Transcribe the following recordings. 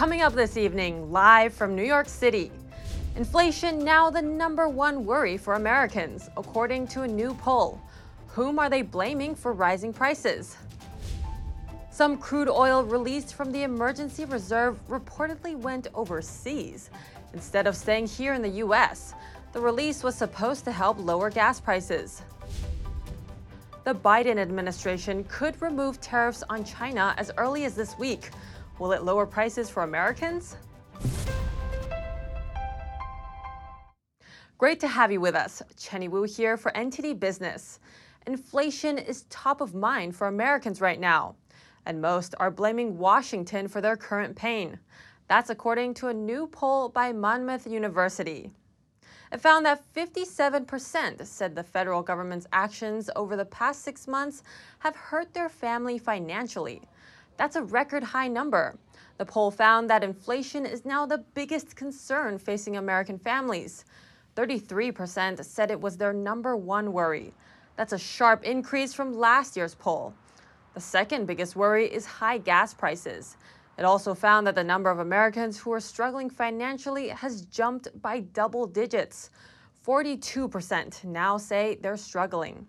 Coming up this evening, live from New York City. Inflation now the number one worry for Americans, according to a new poll. Whom are they blaming for rising prices? Some crude oil released from the emergency reserve reportedly went overseas instead of staying here in the U.S. The release was supposed to help lower gas prices. The Biden administration could remove tariffs on China as early as this week. Will it lower prices for Americans? Great to have you with us. Chenny Wu here for NTD Business. Inflation is top of mind for Americans right now, and most are blaming Washington for their current pain. That's according to a new poll by Monmouth University. It found that 57% said the federal government's actions over the past six months have hurt their family financially. That's a record high number. The poll found that inflation is now the biggest concern facing American families. 33% said it was their number one worry. That's a sharp increase from last year's poll. The second biggest worry is high gas prices. It also found that the number of Americans who are struggling financially has jumped by double digits. 42% now say they're struggling.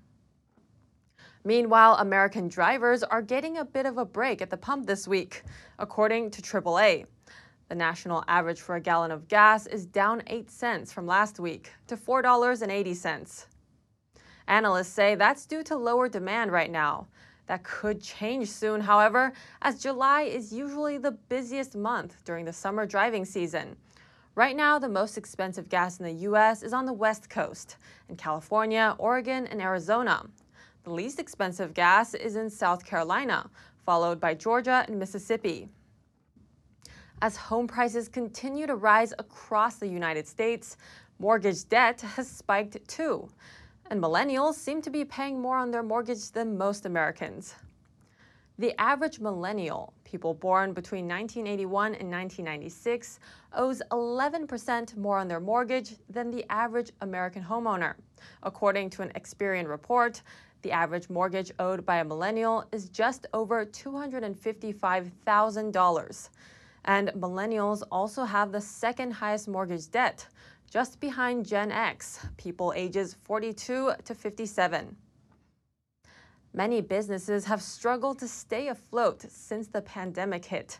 Meanwhile, American drivers are getting a bit of a break at the pump this week, according to AAA. The national average for a gallon of gas is down 8 cents from last week to $4.80. Analysts say that's due to lower demand right now. That could change soon, however, as July is usually the busiest month during the summer driving season. Right now, the most expensive gas in the U.S. is on the West Coast, in California, Oregon, and Arizona. The least expensive gas is in South Carolina, followed by Georgia and Mississippi. As home prices continue to rise across the United States, mortgage debt has spiked too. And millennials seem to be paying more on their mortgage than most Americans. The average millennial, people born between 1981 and 1996, owes 11% more on their mortgage than the average American homeowner. According to an Experian report, the average mortgage owed by a millennial is just over $255,000. And millennials also have the second highest mortgage debt, just behind Gen X, people ages 42 to 57. Many businesses have struggled to stay afloat since the pandemic hit,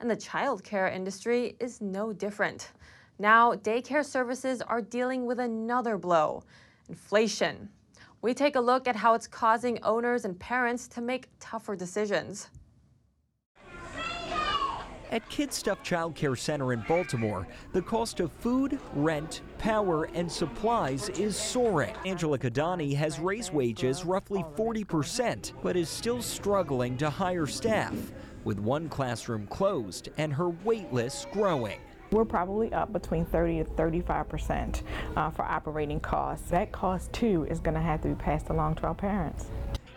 and the childcare industry is no different. Now, daycare services are dealing with another blow inflation. We take a look at how it's causing owners and parents to make tougher decisions. At Kid Stuff Child Care Center in Baltimore, the cost of food, rent, power, and supplies is soaring. Angela Kadani has raised wages roughly 40%, but is still struggling to hire staff, with one classroom closed and her wait list growing. We're probably up between 30 to 35 percent uh, for operating costs. That cost too is going to have to be passed along to our parents.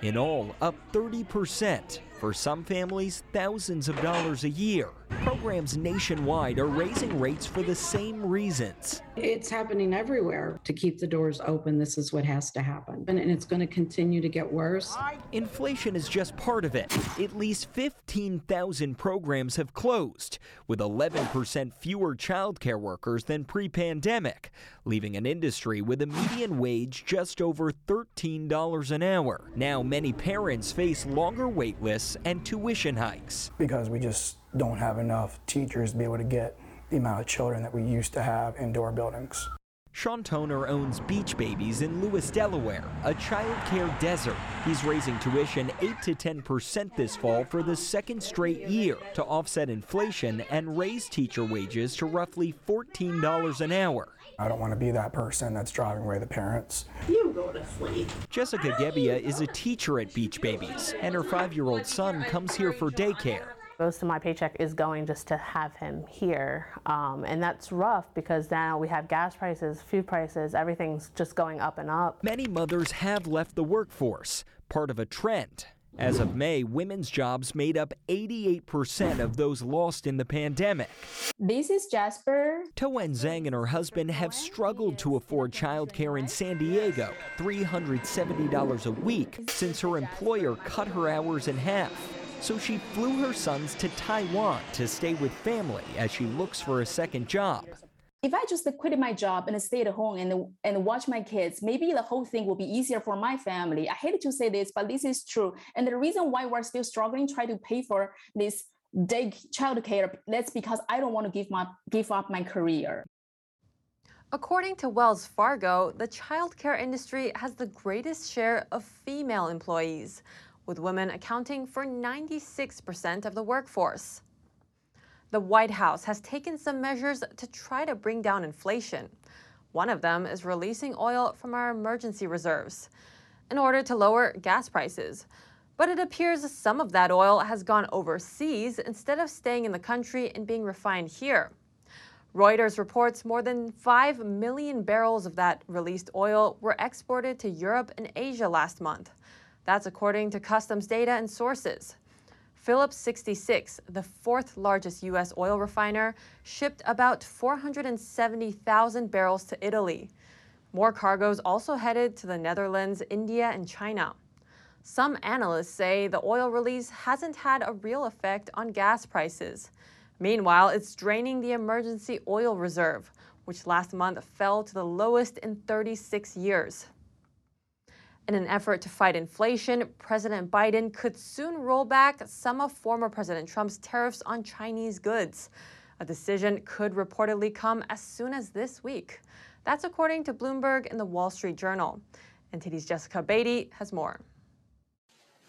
In all, up 30 percent. For some families, thousands of dollars a year. Programs nationwide are raising rates for the same reasons. It's happening everywhere. To keep the doors open, this is what has to happen. And it's going to continue to get worse. Inflation is just part of it. At least 15,000 programs have closed, with 11% fewer childcare workers than pre pandemic, leaving an industry with a median wage just over $13 an hour. Now, many parents face longer wait lists and tuition hikes. Because we just don't have enough teachers to be able to get the amount of children that we used to have indoor buildings. Sean Toner owns Beach Babies in Lewes, Delaware, a child care desert. He's raising tuition 8 to 10 percent this fall for the second straight year to offset inflation and raise teacher wages to roughly $14 an hour. I don't want to be that person that's driving away the parents. You go to sleep. Jessica Gebbia is a teacher at Beach Babies, and her five year old son comes here for daycare. Most of my paycheck is going just to have him here. Um, and that's rough because now we have gas prices, food prices, everything's just going up and up. Many mothers have left the workforce, part of a trend. As of May, women's jobs made up 88% of those lost in the pandemic. This is Jasper. Toen Zhang and her husband have struggled to afford childcare in San Diego, $370 a week, since her employer cut her hours in half. so she flew her sons to Taiwan to stay with family as she looks for a second job. If I just quit my job and stay at home and, and watch my kids, maybe the whole thing will be easier for my family. I hate to say this, but this is true. And the reason why we're still struggling, try to pay for this day childcare, that's because I don't want to give my give up my career. According to Wells Fargo, the childcare industry has the greatest share of female employees, with women accounting for 96% of the workforce. The White House has taken some measures to try to bring down inflation. One of them is releasing oil from our emergency reserves in order to lower gas prices. But it appears some of that oil has gone overseas instead of staying in the country and being refined here. Reuters reports more than 5 million barrels of that released oil were exported to Europe and Asia last month. That's according to customs data and sources. Phillips 66, the fourth largest U.S. oil refiner, shipped about 470,000 barrels to Italy. More cargoes also headed to the Netherlands, India, and China. Some analysts say the oil release hasn't had a real effect on gas prices. Meanwhile, it's draining the emergency oil reserve, which last month fell to the lowest in 36 years. In an effort to fight inflation, President Biden could soon roll back some of former President Trump's tariffs on Chinese goods. A decision could reportedly come as soon as this week. That's according to Bloomberg and the Wall Street Journal. NTD's Jessica Beatty has more.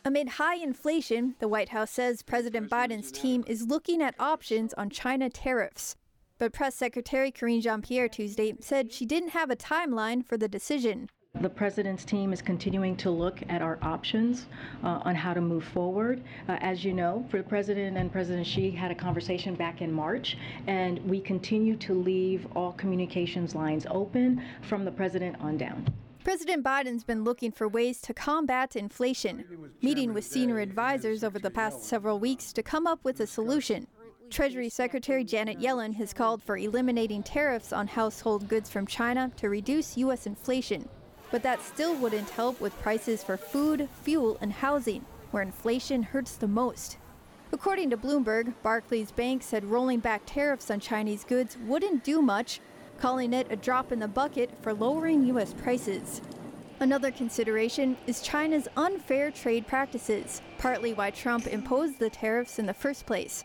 Amid high inflation, the White House says President Biden's team is looking at options on China tariffs. But Press Secretary Karine Jean Pierre Tuesday said she didn't have a timeline for the decision. The president's team is continuing to look at our options uh, on how to move forward. Uh, as you know, the president and President Xi had a conversation back in March, and we continue to leave all communications lines open from the president on down. President Biden's been looking for ways to combat inflation, meeting with senior advisors over the past several weeks to come up with a solution. Treasury Secretary Janet Yellen has called for eliminating tariffs on household goods from China to reduce U.S. inflation. But that still wouldn't help with prices for food, fuel, and housing, where inflation hurts the most. According to Bloomberg, Barclays Bank said rolling back tariffs on Chinese goods wouldn't do much calling it a drop in the bucket for lowering U.S. prices. Another consideration is China's unfair trade practices, partly why Trump imposed the tariffs in the first place.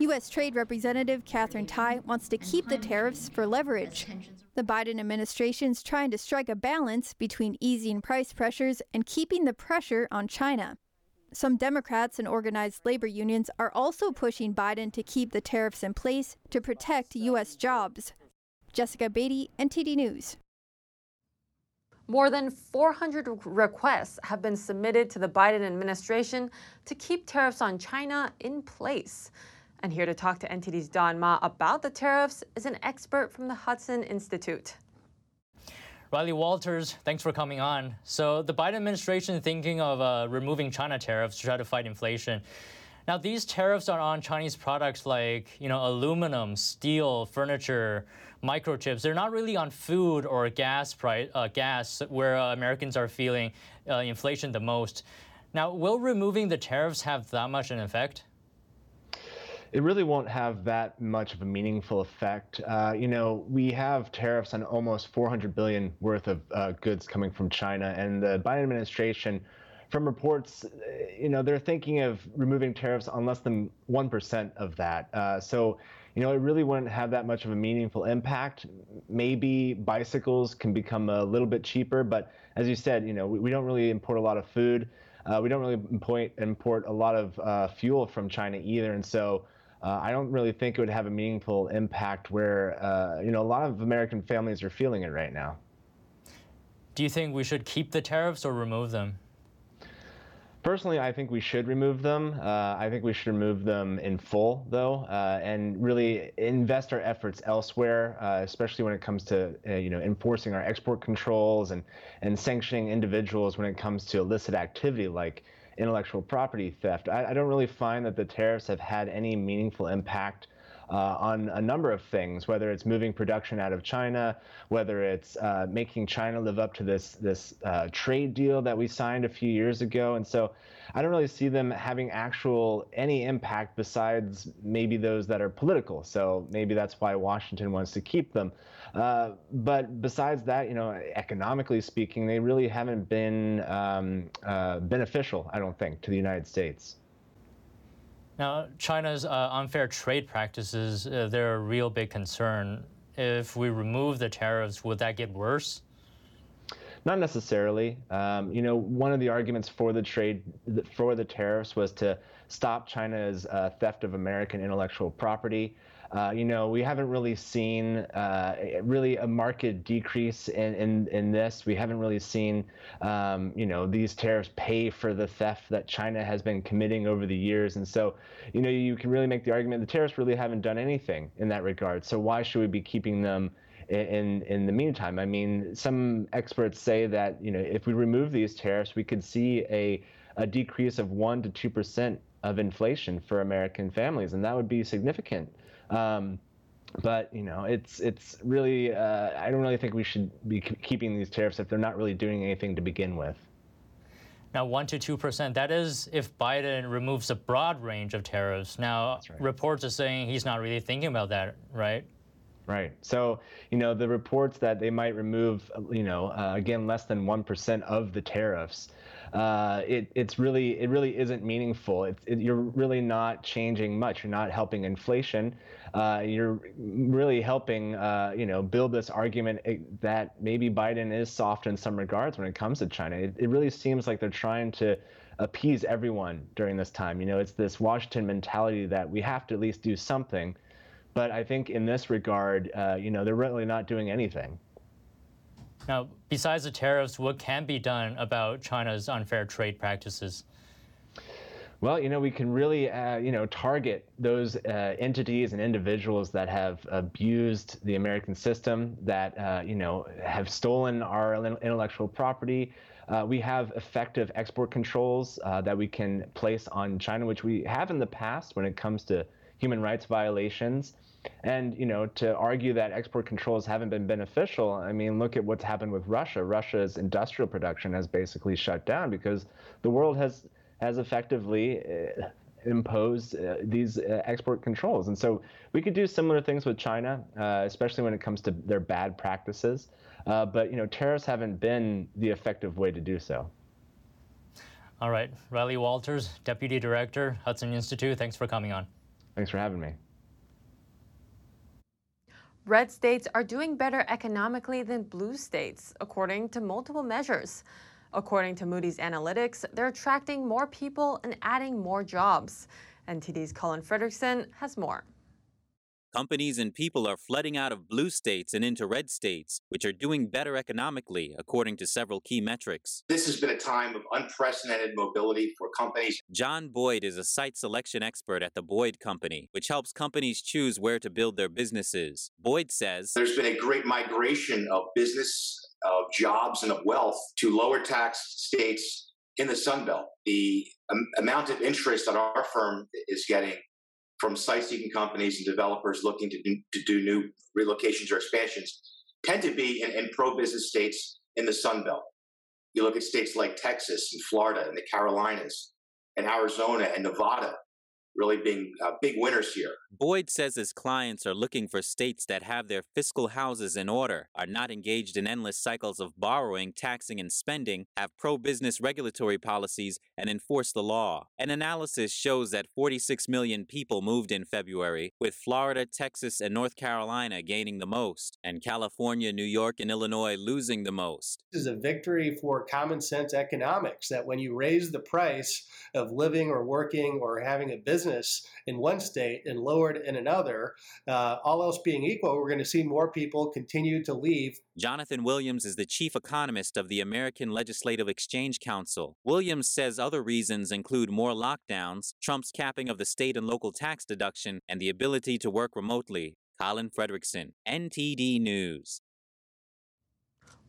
U.S. Trade Representative Katherine Tai wants to keep the tariffs for leverage. The Biden administration is trying to strike a balance between easing price pressures and keeping the pressure on China. Some Democrats and organized labor unions are also pushing Biden to keep the tariffs in place to protect U.S. jobs. Jessica Beatty, NTD News. More than 400 requests have been submitted to the Biden administration to keep tariffs on China in place. And here to talk to NTD's Don Ma about the tariffs is an expert from the Hudson Institute. Riley Walters, thanks for coming on. So, the Biden administration thinking of uh, removing China tariffs to try to fight inflation. Now, these tariffs are on Chinese products like, you know, aluminum, steel, furniture, microchips. They're not really on food or gas price, uh, gas where uh, Americans are feeling uh, inflation the most. Now, will removing the tariffs have that much an effect? It really won't have that much of a meaningful effect. Uh, you know, we have tariffs on almost 400 billion worth of uh, goods coming from China, and the Biden administration from reports, you know, they're thinking of removing tariffs on less than 1% of that. Uh, so, you know, it really wouldn't have that much of a meaningful impact. Maybe bicycles can become a little bit cheaper, but as you said, you know, we, we don't really import a lot of food. Uh, we don't really import, import a lot of uh, fuel from China either. And so uh, I don't really think it would have a meaningful impact where, uh, you know, a lot of American families are feeling it right now. Do you think we should keep the tariffs or remove them? Personally, I think we should remove them. Uh, I think we should remove them in full, though, uh, and really invest our efforts elsewhere, uh, especially when it comes to uh, you know enforcing our export controls and and sanctioning individuals when it comes to illicit activity like intellectual property theft. I, I don't really find that the tariffs have had any meaningful impact uh, on a number of things, whether it's moving production out of China, whether it's uh, making China live up to this this uh, trade deal that we signed a few years ago, and so I don't really see them having actual any impact besides maybe those that are political. So maybe that's why Washington wants to keep them. Uh, but besides that, you know, economically speaking, they really haven't been um, uh, beneficial, I don't think, to the United States. Now, China's uh, unfair trade practices, uh, they're a real big concern. If we remove the tariffs, would that get worse? Not necessarily. Um, you know, one of the arguments for the trade, for the tariffs was to stop China's uh, theft of American intellectual property. Uh, you know, we haven't really seen uh, really a market decrease in, in, in this. We haven't really seen, um, you know, these tariffs pay for the theft that China has been committing over the years. And so, you know, you can really make the argument the tariffs really haven't done anything in that regard. So why should we be keeping them? in in the meantime. I mean, some experts say that you know if we remove these tariffs, we could see a a decrease of one to two percent of inflation for American families, and that would be significant. Um, but you know, it's it's really uh, I don't really think we should be keeping these tariffs if they're not really doing anything to begin with. Now, one to two percent. That is if Biden removes a broad range of tariffs. Now, right. reports are saying he's not really thinking about that, right? Right. So, you know, the reports that they might remove, you know, uh, again, less than 1% of the tariffs uh, it, it's really it really isn't meaningful. It, it, you're really not changing much. You're not helping inflation. Uh, you're really helping uh, you know build this argument eh, that maybe Biden is soft in some regards when it comes to China. It, it really seems like they're trying to appease everyone during this time. You know, it's this Washington mentality that we have to at least do something. But I think in this regard, uh, you know, they're really not doing anything. Now, besides the tariffs, what can be done about China's unfair trade practices? Well, you know, we can really, uh, you know, target those uh, entities and individuals that have abused the American system, that, uh, you know, have stolen our intellectual property. Uh, we have effective export controls uh, that we can place on China, which we have in the past when it comes to human rights violations. And you know, to argue that export controls haven't been beneficial, I mean, look at what's happened with Russia. Russia's industrial production has basically shut down because the world has has effectively uh, imposed uh, these uh, export controls. And so we could do similar things with China, uh, especially when it comes to their bad practices. Uh, but you know, tariffs haven't been the effective way to do so. All right, Riley Walters, Deputy Director, Hudson Institute. Thanks for coming on. Thanks for having me. Red states are doing better economically than blue states, according to multiple measures. According to Moody's Analytics, they're attracting more people and adding more jobs. NTD's Colin Frederickson has more. Companies and people are flooding out of blue states and into red states, which are doing better economically, according to several key metrics. This has been a time of unprecedented mobility for companies. John Boyd is a site selection expert at the Boyd Company, which helps companies choose where to build their businesses. Boyd says There's been a great migration of business, of jobs, and of wealth to lower tax states in the Sun Belt. The amount of interest that our firm is getting from site-seeking companies and developers looking to do, to do new relocations or expansions tend to be in, in pro-business states in the Sun Belt. You look at states like Texas and Florida and the Carolinas and Arizona and Nevada really being uh, big winners here. Boyd says his clients are looking for states that have their fiscal houses in order, are not engaged in endless cycles of borrowing, taxing, and spending, have pro business regulatory policies, and enforce the law. An analysis shows that 46 million people moved in February, with Florida, Texas, and North Carolina gaining the most, and California, New York, and Illinois losing the most. This is a victory for common sense economics that when you raise the price of living or working or having a business, in one state and lowered in another, uh, all else being equal, we're going to see more people continue to leave. Jonathan Williams is the chief economist of the American Legislative Exchange Council. Williams says other reasons include more lockdowns, Trump's capping of the state and local tax deduction, and the ability to work remotely. Colin Frederickson, NTD News.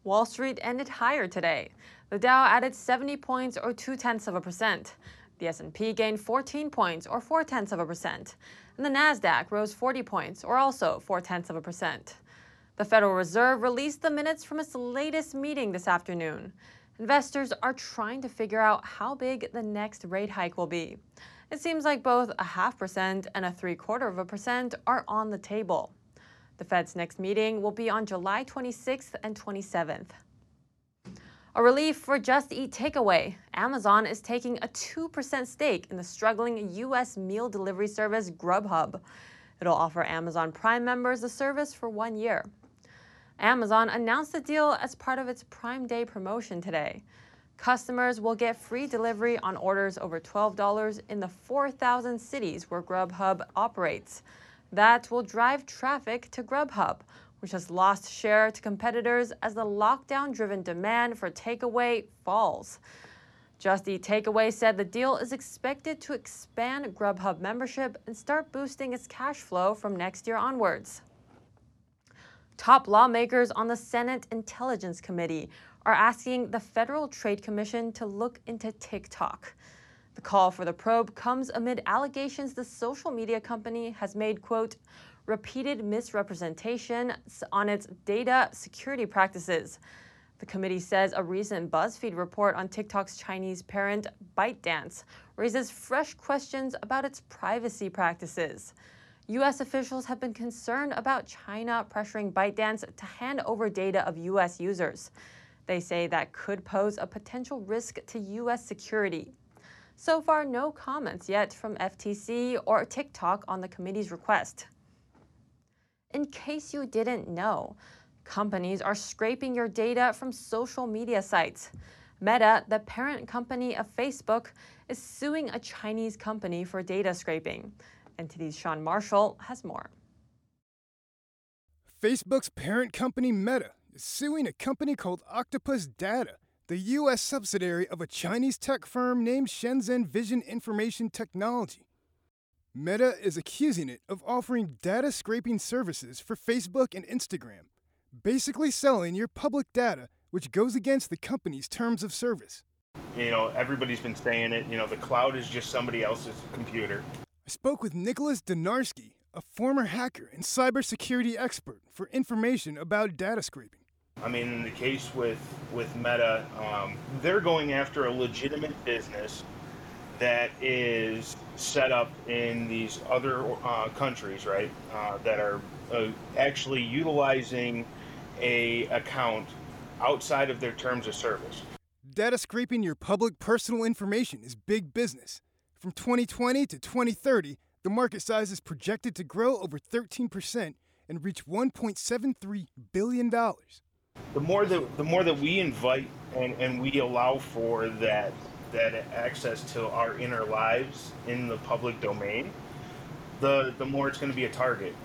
Wall Street ended higher today. The Dow added 70 points or two tenths of a percent. The S&P gained 14 points or 4 tenths of a percent. And the NASDAQ rose 40 points, or also 4 tenths of a percent. The Federal Reserve released the minutes from its latest meeting this afternoon. Investors are trying to figure out how big the next rate hike will be. It seems like both a half percent and a three quarter of a percent are on the table. The Fed's next meeting will be on July 26th and 27th. A relief for Just Eat Takeaway. Amazon is taking a 2% stake in the struggling U.S. meal delivery service Grubhub. It'll offer Amazon Prime members the service for one year. Amazon announced the deal as part of its Prime Day promotion today. Customers will get free delivery on orders over $12 in the 4,000 cities where Grubhub operates. That will drive traffic to Grubhub, which has lost share to competitors as the lockdown driven demand for takeaway falls. Just Eat Takeaway said the deal is expected to expand Grubhub membership and start boosting its cash flow from next year onwards. Top lawmakers on the Senate Intelligence Committee are asking the Federal Trade Commission to look into TikTok. The call for the probe comes amid allegations the social media company has made, quote, repeated misrepresentations on its data security practices. The committee says a recent BuzzFeed report on TikTok's Chinese parent, ByteDance, raises fresh questions about its privacy practices. U.S. officials have been concerned about China pressuring ByteDance to hand over data of U.S. users. They say that could pose a potential risk to U.S. security. So far, no comments yet from FTC or TikTok on the committee's request. In case you didn't know, companies are scraping your data from social media sites. Meta, the parent company of Facebook, is suing a Chinese company for data scraping. NTD's Sean Marshall has more. Facebook's parent company Meta is suing a company called Octopus Data, the U.S. subsidiary of a Chinese tech firm named Shenzhen Vision Information Technology. Meta is accusing it of offering data scraping services for Facebook and Instagram, basically selling your public data, which goes against the company's terms of service. You know, everybody's been saying it, you know, the cloud is just somebody else's computer. I spoke with Nicholas Donarski, a former hacker and cybersecurity expert, for information about data scraping. I mean, in the case with with Meta, um, they're going after a legitimate business that is set up in these other uh, countries, right? Uh, that are uh, actually utilizing a account outside of their terms of service. Data scraping your public personal information is big business. From 2020 to 2030, the market size is projected to grow over 13% and reach 1.73 billion dollars. The more that the more that we invite and, and we allow for that that access to our inner lives in the public domain, the the more it's going to be a target.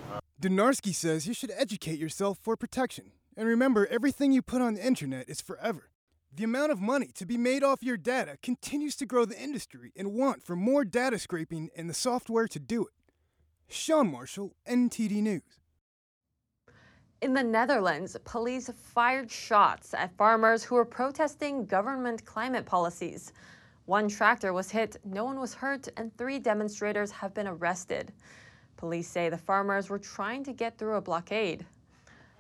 Donarski says you should educate yourself for protection. And remember, everything you put on the internet is forever. The amount of money to be made off your data continues to grow the industry and want for more data scraping and the software to do it. Sean Marshall, NTD News. In the Netherlands, police fired shots at farmers who were protesting government climate policies. One tractor was hit, no one was hurt, and three demonstrators have been arrested. Police say the farmers were trying to get through a blockade.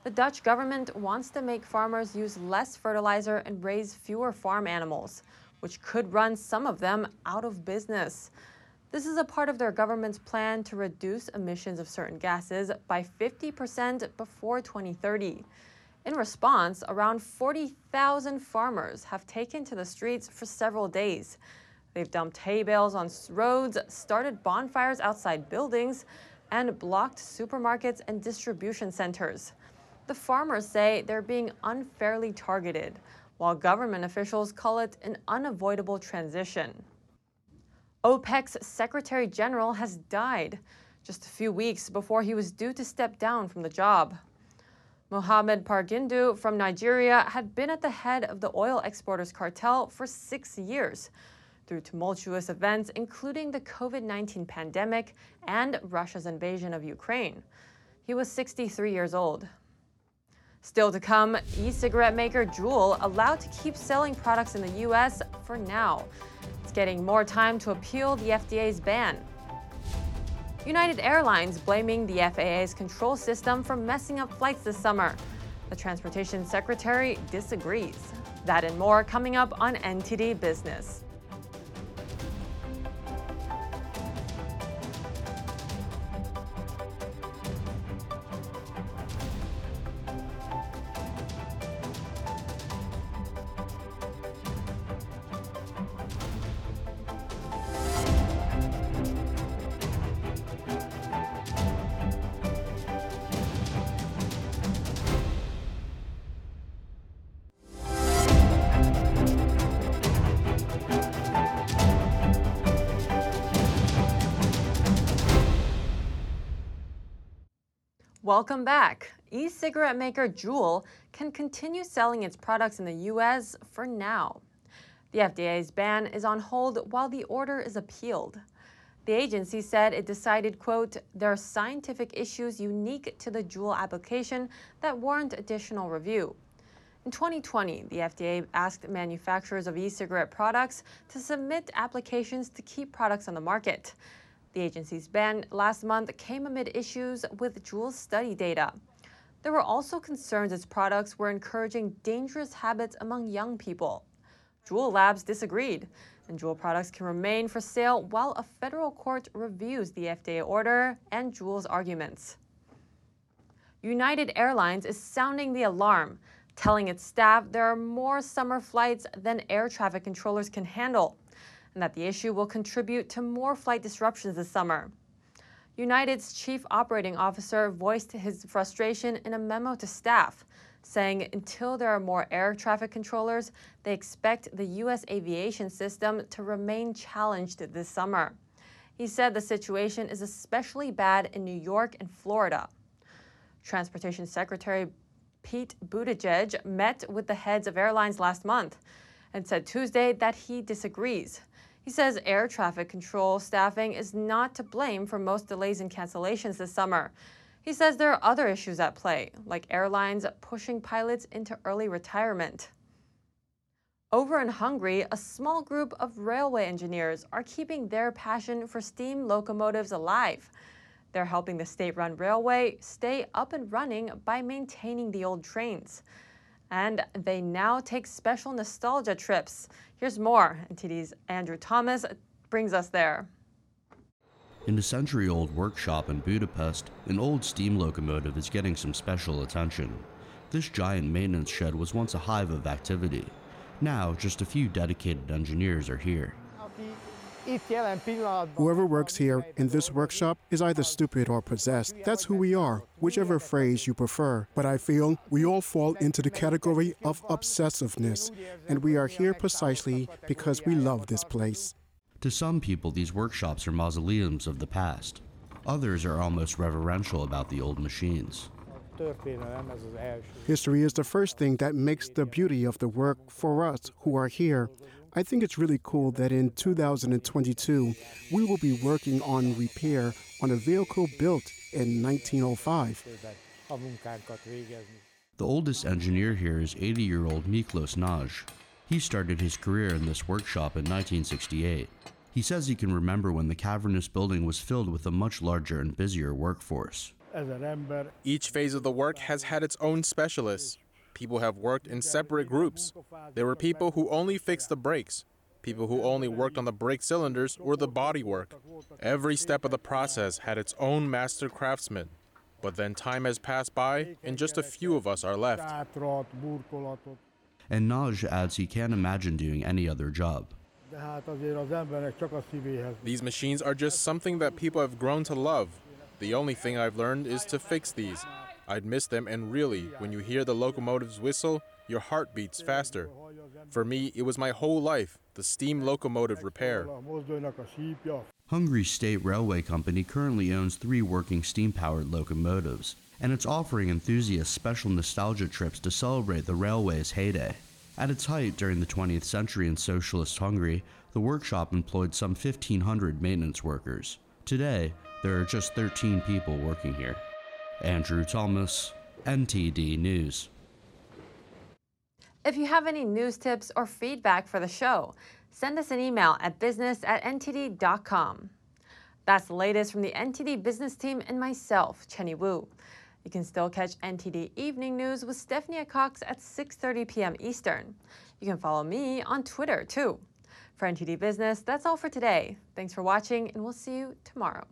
The Dutch government wants to make farmers use less fertilizer and raise fewer farm animals, which could run some of them out of business. This is a part of their government's plan to reduce emissions of certain gases by 50% before 2030. In response, around 40,000 farmers have taken to the streets for several days. They've dumped hay bales on roads, started bonfires outside buildings, and blocked supermarkets and distribution centers. The farmers say they're being unfairly targeted, while government officials call it an unavoidable transition. OPEC's Secretary General has died just a few weeks before he was due to step down from the job. Mohamed Barkindo from Nigeria had been at the head of the oil exporters cartel for six years through tumultuous events, including the COVID 19 pandemic and Russia's invasion of Ukraine. He was 63 years old. Still to come, e cigarette maker Juul allowed to keep selling products in the U.S. for now. It's getting more time to appeal the FDA's ban. United Airlines blaming the FAA's control system for messing up flights this summer. The Transportation Secretary disagrees. That and more coming up on NTD Business. Welcome back. E cigarette maker Juul can continue selling its products in the U.S. for now. The FDA's ban is on hold while the order is appealed. The agency said it decided, quote, there are scientific issues unique to the Juul application that warrant additional review. In 2020, the FDA asked manufacturers of e cigarette products to submit applications to keep products on the market. The agency's ban last month came amid issues with Juul's study data. There were also concerns its products were encouraging dangerous habits among young people. Juul Labs disagreed, and Juul products can remain for sale while a federal court reviews the FDA order and Juul's arguments. United Airlines is sounding the alarm, telling its staff there are more summer flights than air traffic controllers can handle and that the issue will contribute to more flight disruptions this summer. United's chief operating officer voiced his frustration in a memo to staff, saying until there are more air traffic controllers, they expect the U.S. aviation system to remain challenged this summer. He said the situation is especially bad in New York and Florida. Transportation Secretary Pete Buttigieg met with the heads of airlines last month and said Tuesday that he disagrees. He says air traffic control staffing is not to blame for most delays and cancellations this summer. He says there are other issues at play, like airlines pushing pilots into early retirement. Over in Hungary, a small group of railway engineers are keeping their passion for steam locomotives alive. They're helping the state run railway stay up and running by maintaining the old trains. And they now take special nostalgia trips. Here's more. NTD's Andrew Thomas brings us there. In a century old workshop in Budapest, an old steam locomotive is getting some special attention. This giant maintenance shed was once a hive of activity. Now, just a few dedicated engineers are here. Whoever works here in this workshop is either stupid or possessed. That's who we are, whichever phrase you prefer. But I feel we all fall into the category of obsessiveness, and we are here precisely because we love this place. To some people, these workshops are mausoleums of the past. Others are almost reverential about the old machines. History is the first thing that makes the beauty of the work for us who are here. I think it's really cool that in 2022, we will be working on repair on a vehicle built in 1905. The oldest engineer here is 80 year old Miklos Nagy. He started his career in this workshop in 1968. He says he can remember when the cavernous building was filled with a much larger and busier workforce. Each phase of the work has had its own specialists. People have worked in separate groups. There were people who only fixed the brakes, people who only worked on the brake cylinders or the bodywork. Every step of the process had its own master craftsman. But then time has passed by, and just a few of us are left. And Nagy adds he can't imagine doing any other job. These machines are just something that people have grown to love. The only thing I've learned is to fix these. I'd miss them, and really, when you hear the locomotive's whistle, your heart beats faster. For me, it was my whole life the steam locomotive repair. Hungary State Railway Company currently owns three working steam powered locomotives, and it's offering enthusiasts special nostalgia trips to celebrate the railway's heyday. At its height during the 20th century in socialist Hungary, the workshop employed some 1,500 maintenance workers. Today, there are just 13 people working here. Andrew Thomas, NTD News. If you have any news tips or feedback for the show, send us an email at business at ntd.com. That's the latest from the NTD business team and myself, Chenny Wu. You can still catch NTD Evening News with Stephanie Cox at 6:30 p.m. Eastern. You can follow me on Twitter too. For NTD Business, that's all for today. Thanks for watching, and we'll see you tomorrow.